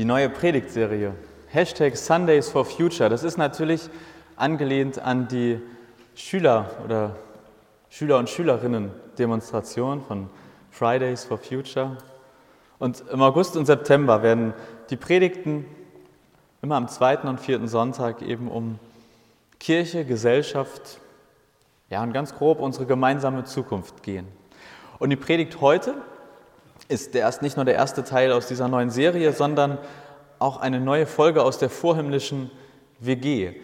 Die neue Predigtserie, Hashtag Sundays for Future, das ist natürlich angelehnt an die Schüler- oder Schüler- und Schülerinnen-Demonstration von Fridays for Future. Und im August und September werden die Predigten immer am zweiten und vierten Sonntag eben um Kirche, Gesellschaft, ja und ganz grob unsere gemeinsame Zukunft gehen. Und die Predigt heute ist erst nicht nur der erste Teil aus dieser neuen Serie, sondern auch eine neue Folge aus der vorhimmlischen WG.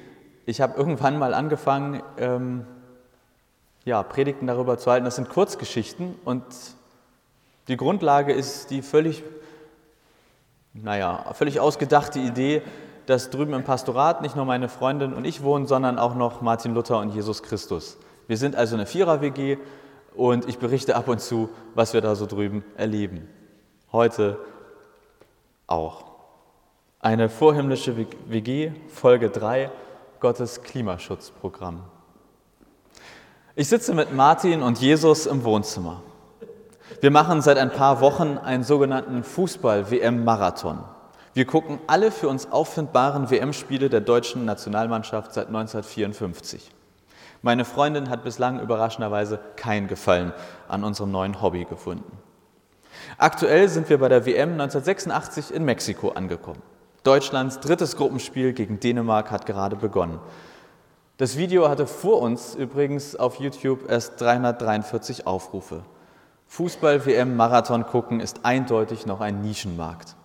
Ich habe irgendwann mal angefangen, ähm, ja, Predigten darüber zu halten. Das sind Kurzgeschichten und die Grundlage ist die völlig, naja, völlig ausgedachte Idee, dass drüben im Pastorat nicht nur meine Freundin und ich wohnen, sondern auch noch Martin Luther und Jesus Christus. Wir sind also eine Vierer-WG und ich berichte ab und zu, was wir da so drüben erleben. Heute auch. Eine vorhimmlische WG, Folge 3, Gottes Klimaschutzprogramm. Ich sitze mit Martin und Jesus im Wohnzimmer. Wir machen seit ein paar Wochen einen sogenannten Fußball-WM-Marathon. Wir gucken alle für uns auffindbaren WM-Spiele der deutschen Nationalmannschaft seit 1954. Meine Freundin hat bislang überraschenderweise kein Gefallen an unserem neuen Hobby gefunden. Aktuell sind wir bei der WM 1986 in Mexiko angekommen. Deutschlands drittes Gruppenspiel gegen Dänemark hat gerade begonnen. Das Video hatte vor uns übrigens auf YouTube erst 343 Aufrufe. Fußball-WM-Marathon gucken ist eindeutig noch ein Nischenmarkt.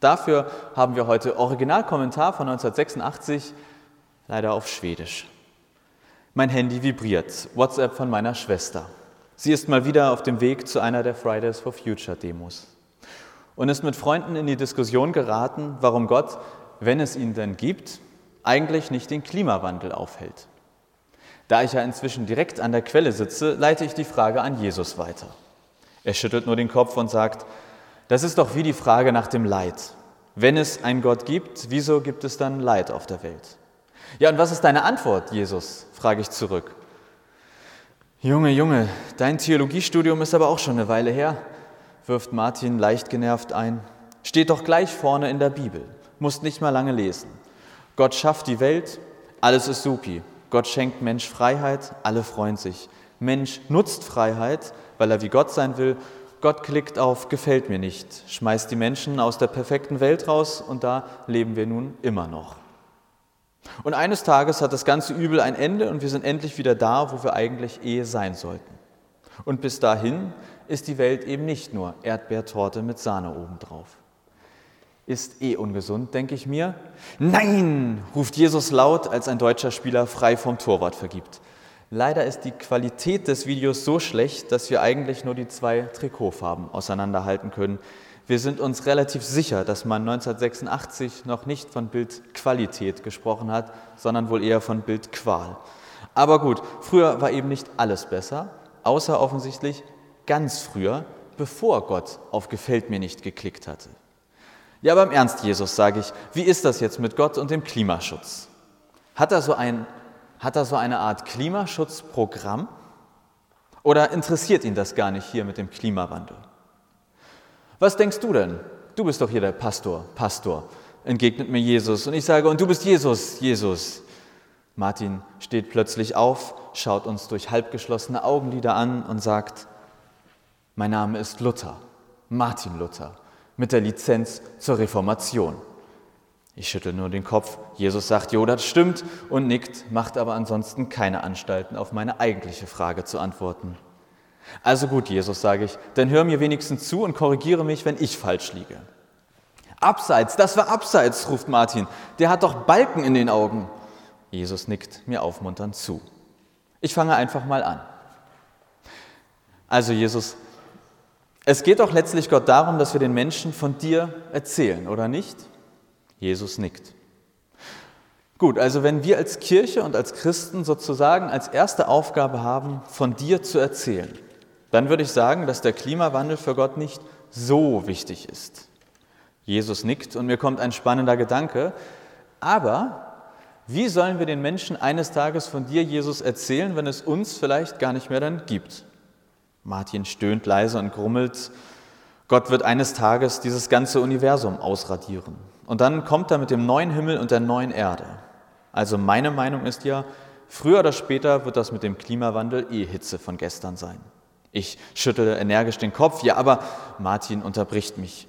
Dafür haben wir heute Originalkommentar von 1986, leider auf Schwedisch. Mein Handy vibriert. WhatsApp von meiner Schwester. Sie ist mal wieder auf dem Weg zu einer der Fridays for Future Demos und ist mit Freunden in die Diskussion geraten, warum Gott, wenn es ihn denn gibt, eigentlich nicht den Klimawandel aufhält. Da ich ja inzwischen direkt an der Quelle sitze, leite ich die Frage an Jesus weiter. Er schüttelt nur den Kopf und sagt, das ist doch wie die Frage nach dem Leid. Wenn es einen Gott gibt, wieso gibt es dann Leid auf der Welt? Ja, und was ist deine Antwort, Jesus? frage ich zurück. Junge, Junge, dein Theologiestudium ist aber auch schon eine Weile her, wirft Martin leicht genervt ein. Steht doch gleich vorne in der Bibel, musst nicht mal lange lesen. Gott schafft die Welt, alles ist supi. Gott schenkt Mensch Freiheit, alle freuen sich. Mensch nutzt Freiheit, weil er wie Gott sein will. Gott klickt auf gefällt mir nicht, schmeißt die Menschen aus der perfekten Welt raus und da leben wir nun immer noch. Und eines Tages hat das ganze Übel ein Ende und wir sind endlich wieder da, wo wir eigentlich eh sein sollten. Und bis dahin ist die Welt eben nicht nur Erdbeertorte mit Sahne obendrauf. Ist eh ungesund, denke ich mir. Nein, ruft Jesus laut, als ein deutscher Spieler frei vom Torwart vergibt. Leider ist die Qualität des Videos so schlecht, dass wir eigentlich nur die zwei Trikotfarben auseinanderhalten können. Wir sind uns relativ sicher, dass man 1986 noch nicht von Bildqualität gesprochen hat, sondern wohl eher von Bildqual. Aber gut, früher war eben nicht alles besser, außer offensichtlich ganz früher, bevor Gott auf Gefällt mir nicht geklickt hatte. Ja, aber im Ernst, Jesus, sage ich, wie ist das jetzt mit Gott und dem Klimaschutz? Hat er so, ein, hat er so eine Art Klimaschutzprogramm? Oder interessiert ihn das gar nicht hier mit dem Klimawandel? Was denkst du denn? Du bist doch hier der Pastor, Pastor, entgegnet mir Jesus. Und ich sage, und du bist Jesus, Jesus. Martin steht plötzlich auf, schaut uns durch halbgeschlossene Augenlider an und sagt, mein Name ist Luther, Martin Luther, mit der Lizenz zur Reformation. Ich schüttel nur den Kopf. Jesus sagt, jo, das stimmt und nickt, macht aber ansonsten keine Anstalten, auf meine eigentliche Frage zu antworten. Also gut, Jesus, sage ich, dann hör mir wenigstens zu und korrigiere mich, wenn ich falsch liege. Abseits, das war abseits, ruft Martin. Der hat doch Balken in den Augen. Jesus nickt mir aufmunternd zu. Ich fange einfach mal an. Also Jesus, es geht doch letztlich Gott darum, dass wir den Menschen von dir erzählen, oder nicht? Jesus nickt. Gut, also wenn wir als Kirche und als Christen sozusagen als erste Aufgabe haben, von dir zu erzählen, dann würde ich sagen, dass der Klimawandel für Gott nicht so wichtig ist. Jesus nickt und mir kommt ein spannender Gedanke. Aber wie sollen wir den Menschen eines Tages von dir, Jesus, erzählen, wenn es uns vielleicht gar nicht mehr dann gibt? Martin stöhnt leise und grummelt. Gott wird eines Tages dieses ganze Universum ausradieren. Und dann kommt er mit dem neuen Himmel und der neuen Erde. Also meine Meinung ist ja, früher oder später wird das mit dem Klimawandel eh Hitze von gestern sein. Ich schüttle energisch den Kopf, ja, aber Martin unterbricht mich.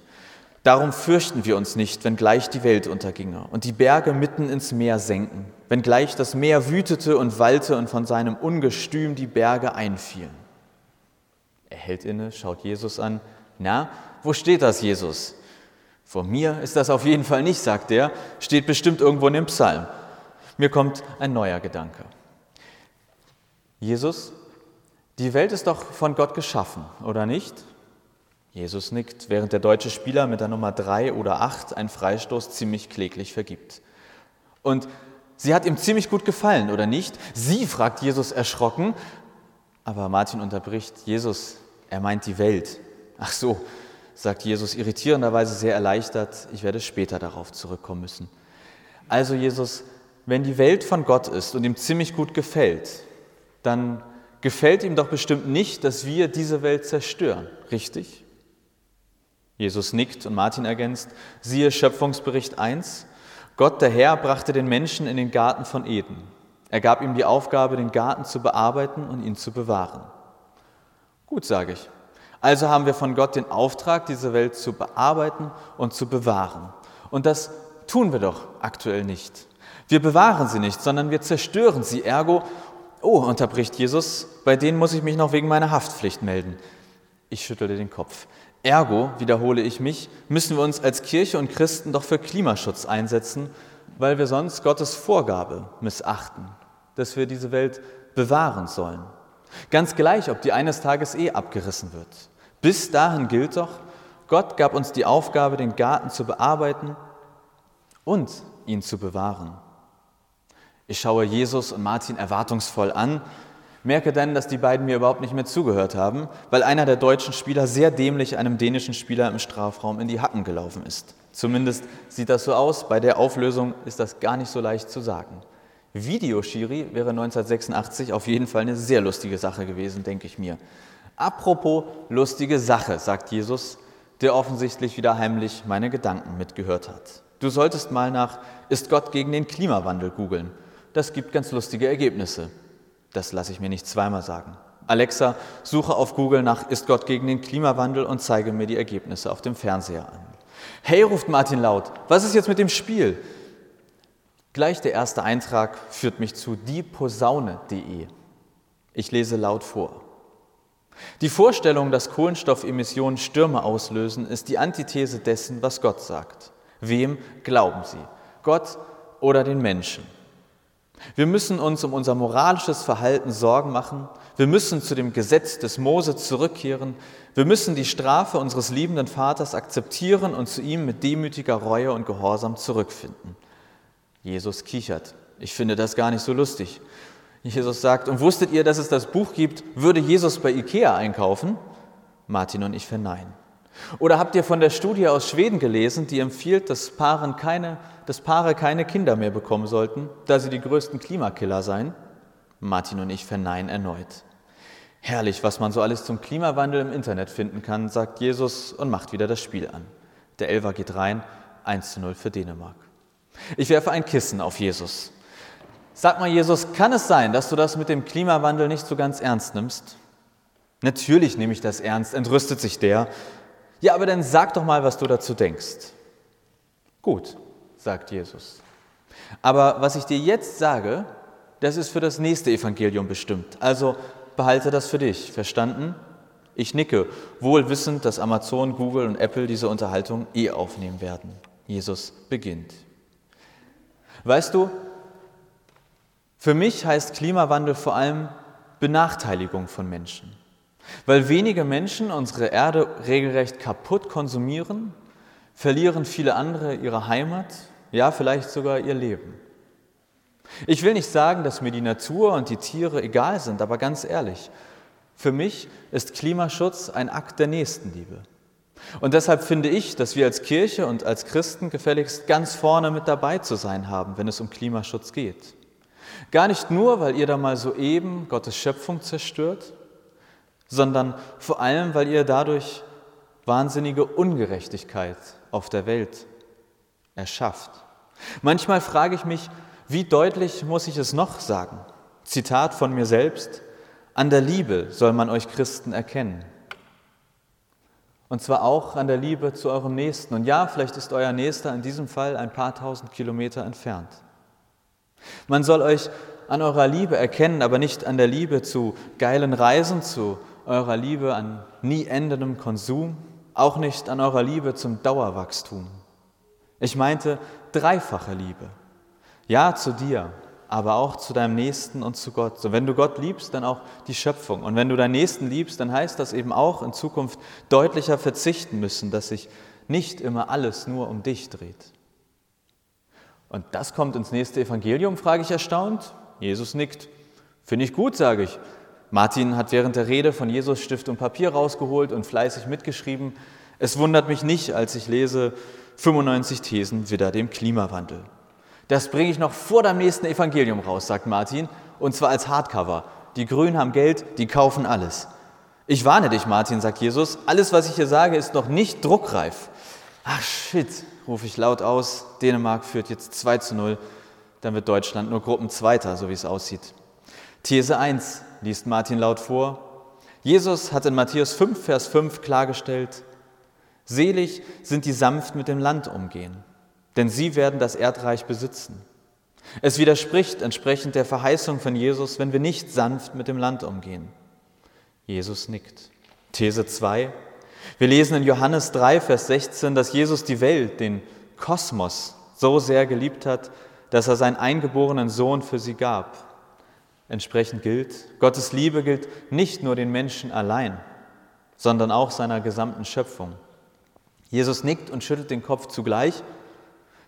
Darum fürchten wir uns nicht, wenn gleich die Welt unterginge und die Berge mitten ins Meer senken, wenn gleich das Meer wütete und wallte und von seinem Ungestüm die Berge einfielen. Er hält inne, schaut Jesus an. Na, wo steht das, Jesus? Vor mir ist das auf jeden Fall nicht, sagt er, steht bestimmt irgendwo in dem Psalm. Mir kommt ein neuer Gedanke. Jesus, die Welt ist doch von Gott geschaffen, oder nicht? Jesus nickt, während der deutsche Spieler mit der Nummer 3 oder 8 einen Freistoß ziemlich kläglich vergibt. Und sie hat ihm ziemlich gut gefallen, oder nicht? Sie, fragt Jesus erschrocken. Aber Martin unterbricht, Jesus, er meint die Welt. Ach so, sagt Jesus irritierenderweise sehr erleichtert, ich werde später darauf zurückkommen müssen. Also Jesus, wenn die Welt von Gott ist und ihm ziemlich gut gefällt, dann gefällt ihm doch bestimmt nicht, dass wir diese Welt zerstören, richtig? Jesus nickt und Martin ergänzt, siehe Schöpfungsbericht 1, Gott der Herr brachte den Menschen in den Garten von Eden. Er gab ihm die Aufgabe, den Garten zu bearbeiten und ihn zu bewahren. Gut, sage ich. Also haben wir von Gott den Auftrag, diese Welt zu bearbeiten und zu bewahren. Und das tun wir doch aktuell nicht. Wir bewahren sie nicht, sondern wir zerstören sie. Ergo, oh, unterbricht Jesus, bei denen muss ich mich noch wegen meiner Haftpflicht melden. Ich schüttelte den Kopf. Ergo, wiederhole ich mich, müssen wir uns als Kirche und Christen doch für Klimaschutz einsetzen, weil wir sonst Gottes Vorgabe missachten, dass wir diese Welt bewahren sollen. Ganz gleich, ob die eines Tages eh abgerissen wird. Bis dahin gilt doch, Gott gab uns die Aufgabe, den Garten zu bearbeiten und ihn zu bewahren. Ich schaue Jesus und Martin erwartungsvoll an, merke dann, dass die beiden mir überhaupt nicht mehr zugehört haben, weil einer der deutschen Spieler sehr dämlich einem dänischen Spieler im Strafraum in die Hacken gelaufen ist. Zumindest sieht das so aus, bei der Auflösung ist das gar nicht so leicht zu sagen. Videoschiri wäre 1986 auf jeden Fall eine sehr lustige Sache gewesen, denke ich mir. Apropos lustige Sache, sagt Jesus, der offensichtlich wieder heimlich meine Gedanken mitgehört hat. Du solltest mal nach Ist Gott gegen den Klimawandel googeln. Das gibt ganz lustige Ergebnisse. Das lasse ich mir nicht zweimal sagen. Alexa, suche auf Google nach Ist Gott gegen den Klimawandel und zeige mir die Ergebnisse auf dem Fernseher an. Hey, ruft Martin laut, was ist jetzt mit dem Spiel? Gleich der erste Eintrag führt mich zu dieposaune.de. Ich lese laut vor. Die Vorstellung, dass Kohlenstoffemissionen Stürme auslösen, ist die Antithese dessen, was Gott sagt. Wem glauben Sie? Gott oder den Menschen? Wir müssen uns um unser moralisches Verhalten Sorgen machen. Wir müssen zu dem Gesetz des Mose zurückkehren. Wir müssen die Strafe unseres liebenden Vaters akzeptieren und zu ihm mit demütiger Reue und Gehorsam zurückfinden. Jesus kichert. Ich finde das gar nicht so lustig. Jesus sagt, und wusstet ihr, dass es das Buch gibt, würde Jesus bei Ikea einkaufen? Martin und ich verneinen. Oder habt ihr von der Studie aus Schweden gelesen, die empfiehlt, dass, Paaren keine, dass Paare keine Kinder mehr bekommen sollten, da sie die größten Klimakiller seien? Martin und ich verneinen erneut. Herrlich, was man so alles zum Klimawandel im Internet finden kann, sagt Jesus und macht wieder das Spiel an. Der Elfer geht rein, 1 zu 0 für Dänemark. Ich werfe ein Kissen auf Jesus. Sag mal, Jesus, kann es sein, dass du das mit dem Klimawandel nicht so ganz ernst nimmst? Natürlich nehme ich das ernst, entrüstet sich der. Ja, aber dann sag doch mal, was du dazu denkst. Gut, sagt Jesus. Aber was ich dir jetzt sage, das ist für das nächste Evangelium bestimmt. Also behalte das für dich. Verstanden? Ich nicke, wohl wissend, dass Amazon, Google und Apple diese Unterhaltung eh aufnehmen werden. Jesus beginnt. Weißt du, für mich heißt Klimawandel vor allem Benachteiligung von Menschen. Weil wenige Menschen unsere Erde regelrecht kaputt konsumieren, verlieren viele andere ihre Heimat, ja vielleicht sogar ihr Leben. Ich will nicht sagen, dass mir die Natur und die Tiere egal sind, aber ganz ehrlich, für mich ist Klimaschutz ein Akt der Nächstenliebe. Und deshalb finde ich, dass wir als Kirche und als Christen gefälligst ganz vorne mit dabei zu sein haben, wenn es um Klimaschutz geht. Gar nicht nur, weil ihr da mal soeben Gottes Schöpfung zerstört, sondern vor allem, weil ihr dadurch wahnsinnige Ungerechtigkeit auf der Welt erschafft. Manchmal frage ich mich, wie deutlich muss ich es noch sagen? Zitat von mir selbst, an der Liebe soll man euch Christen erkennen. Und zwar auch an der Liebe zu eurem Nächsten. Und ja, vielleicht ist euer Nächster in diesem Fall ein paar tausend Kilometer entfernt. Man soll euch an eurer Liebe erkennen, aber nicht an der Liebe zu geilen Reisen, zu eurer Liebe an nie endendem Konsum, auch nicht an eurer Liebe zum Dauerwachstum. Ich meinte dreifache Liebe. Ja zu dir, aber auch zu deinem Nächsten und zu Gott. So, wenn du Gott liebst, dann auch die Schöpfung. Und wenn du deinen Nächsten liebst, dann heißt das eben auch in Zukunft deutlicher verzichten müssen, dass sich nicht immer alles nur um dich dreht. Und das kommt ins nächste Evangelium, frage ich erstaunt. Jesus nickt. Finde ich gut, sage ich. Martin hat während der Rede von Jesus Stift und Papier rausgeholt und fleißig mitgeschrieben. Es wundert mich nicht, als ich lese 95 Thesen wieder dem Klimawandel. Das bringe ich noch vor dem nächsten Evangelium raus, sagt Martin, und zwar als Hardcover. Die Grünen haben Geld, die kaufen alles. Ich warne dich, Martin, sagt Jesus, alles, was ich hier sage, ist noch nicht druckreif. Ach shit, rufe ich laut aus. Dänemark führt jetzt 2 zu 0. Dann wird Deutschland nur Gruppenzweiter, so wie es aussieht. These 1 liest Martin laut vor. Jesus hat in Matthäus 5, Vers 5 klargestellt, Selig sind die sanft mit dem Land umgehen denn sie werden das Erdreich besitzen. Es widerspricht entsprechend der Verheißung von Jesus, wenn wir nicht sanft mit dem Land umgehen. Jesus nickt. These 2. Wir lesen in Johannes 3, Vers 16, dass Jesus die Welt, den Kosmos, so sehr geliebt hat, dass er seinen eingeborenen Sohn für sie gab. Entsprechend gilt, Gottes Liebe gilt nicht nur den Menschen allein, sondern auch seiner gesamten Schöpfung. Jesus nickt und schüttelt den Kopf zugleich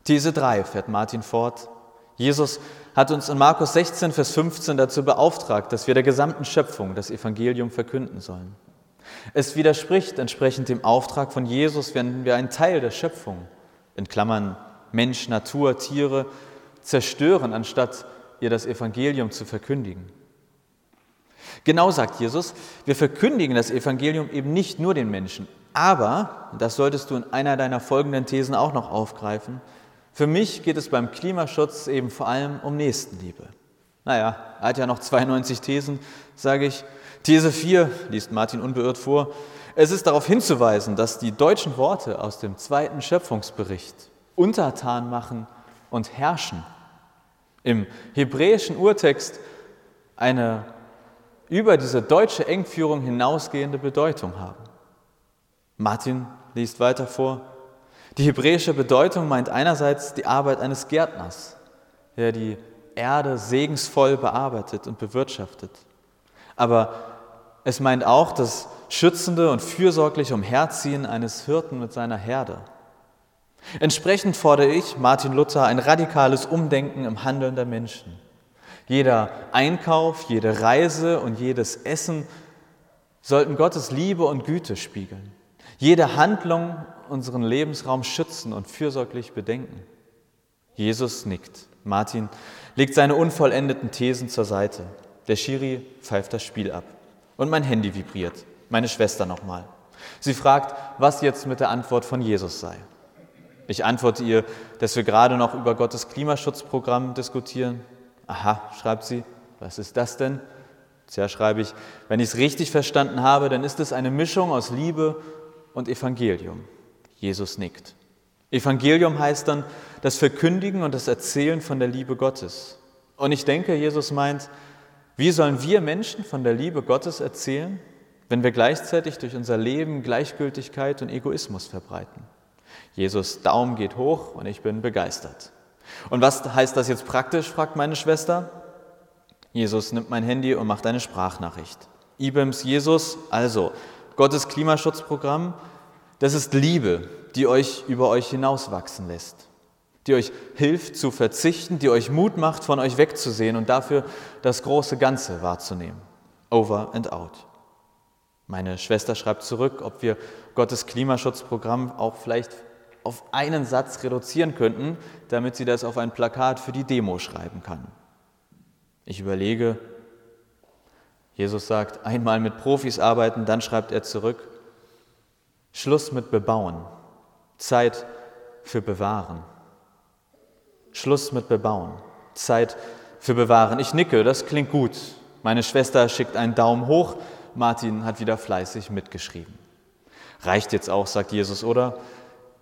These 3 fährt Martin fort. Jesus hat uns in Markus 16, Vers 15 dazu beauftragt, dass wir der gesamten Schöpfung das Evangelium verkünden sollen. Es widerspricht entsprechend dem Auftrag von Jesus, wenn wir einen Teil der Schöpfung, in Klammern Mensch, Natur, Tiere, zerstören, anstatt ihr das Evangelium zu verkündigen. Genau sagt Jesus, wir verkündigen das Evangelium eben nicht nur den Menschen, aber, das solltest du in einer deiner folgenden Thesen auch noch aufgreifen, für mich geht es beim Klimaschutz eben vor allem um Nächstenliebe. Naja, er hat ja noch 92 Thesen, sage ich. These 4 liest Martin unbeirrt vor. Es ist darauf hinzuweisen, dass die deutschen Worte aus dem zweiten Schöpfungsbericht untertan machen und herrschen im hebräischen Urtext eine über diese deutsche Engführung hinausgehende Bedeutung haben. Martin liest weiter vor. Die hebräische Bedeutung meint einerseits die Arbeit eines Gärtners, der die Erde segensvoll bearbeitet und bewirtschaftet. Aber es meint auch das schützende und fürsorgliche Umherziehen eines Hirten mit seiner Herde. Entsprechend fordere ich, Martin Luther, ein radikales Umdenken im Handeln der Menschen. Jeder Einkauf, jede Reise und jedes Essen sollten Gottes Liebe und Güte spiegeln. Jede Handlung unseren Lebensraum schützen und fürsorglich bedenken. Jesus nickt. Martin legt seine unvollendeten Thesen zur Seite. Der Schiri pfeift das Spiel ab. Und mein Handy vibriert. Meine Schwester nochmal. Sie fragt, was jetzt mit der Antwort von Jesus sei. Ich antworte ihr, dass wir gerade noch über Gottes Klimaschutzprogramm diskutieren. Aha, schreibt sie, was ist das denn? Tja, schreibe ich, wenn ich es richtig verstanden habe, dann ist es eine Mischung aus Liebe und Evangelium. Jesus nickt. Evangelium heißt dann das Verkündigen und das Erzählen von der Liebe Gottes. Und ich denke, Jesus meint, wie sollen wir Menschen von der Liebe Gottes erzählen, wenn wir gleichzeitig durch unser Leben Gleichgültigkeit und Egoismus verbreiten? Jesus Daumen geht hoch und ich bin begeistert. Und was heißt das jetzt praktisch, fragt meine Schwester. Jesus nimmt mein Handy und macht eine Sprachnachricht. IBEMS Jesus, also Gottes Klimaschutzprogramm, das ist Liebe, die euch über euch hinauswachsen lässt, die euch hilft zu verzichten, die euch Mut macht, von euch wegzusehen und dafür das große Ganze wahrzunehmen. Over and out. Meine Schwester schreibt zurück, ob wir Gottes Klimaschutzprogramm auch vielleicht auf einen Satz reduzieren könnten, damit sie das auf ein Plakat für die Demo schreiben kann. Ich überlege, Jesus sagt, einmal mit Profis arbeiten, dann schreibt er zurück, Schluss mit Bebauen, Zeit für Bewahren. Schluss mit Bebauen. Zeit für Bewahren. Ich nicke, das klingt gut. Meine Schwester schickt einen Daumen hoch. Martin hat wieder fleißig mitgeschrieben. Reicht jetzt auch, sagt Jesus, oder?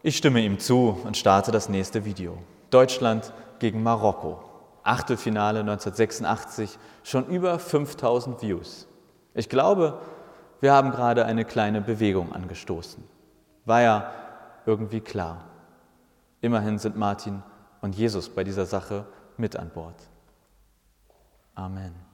Ich stimme ihm zu und starte das nächste Video. Deutschland gegen Marokko. Achtelfinale 1986, schon über 5000 Views. Ich glaube, wir haben gerade eine kleine Bewegung angestoßen. War ja irgendwie klar. Immerhin sind Martin und Jesus bei dieser Sache mit an Bord. Amen.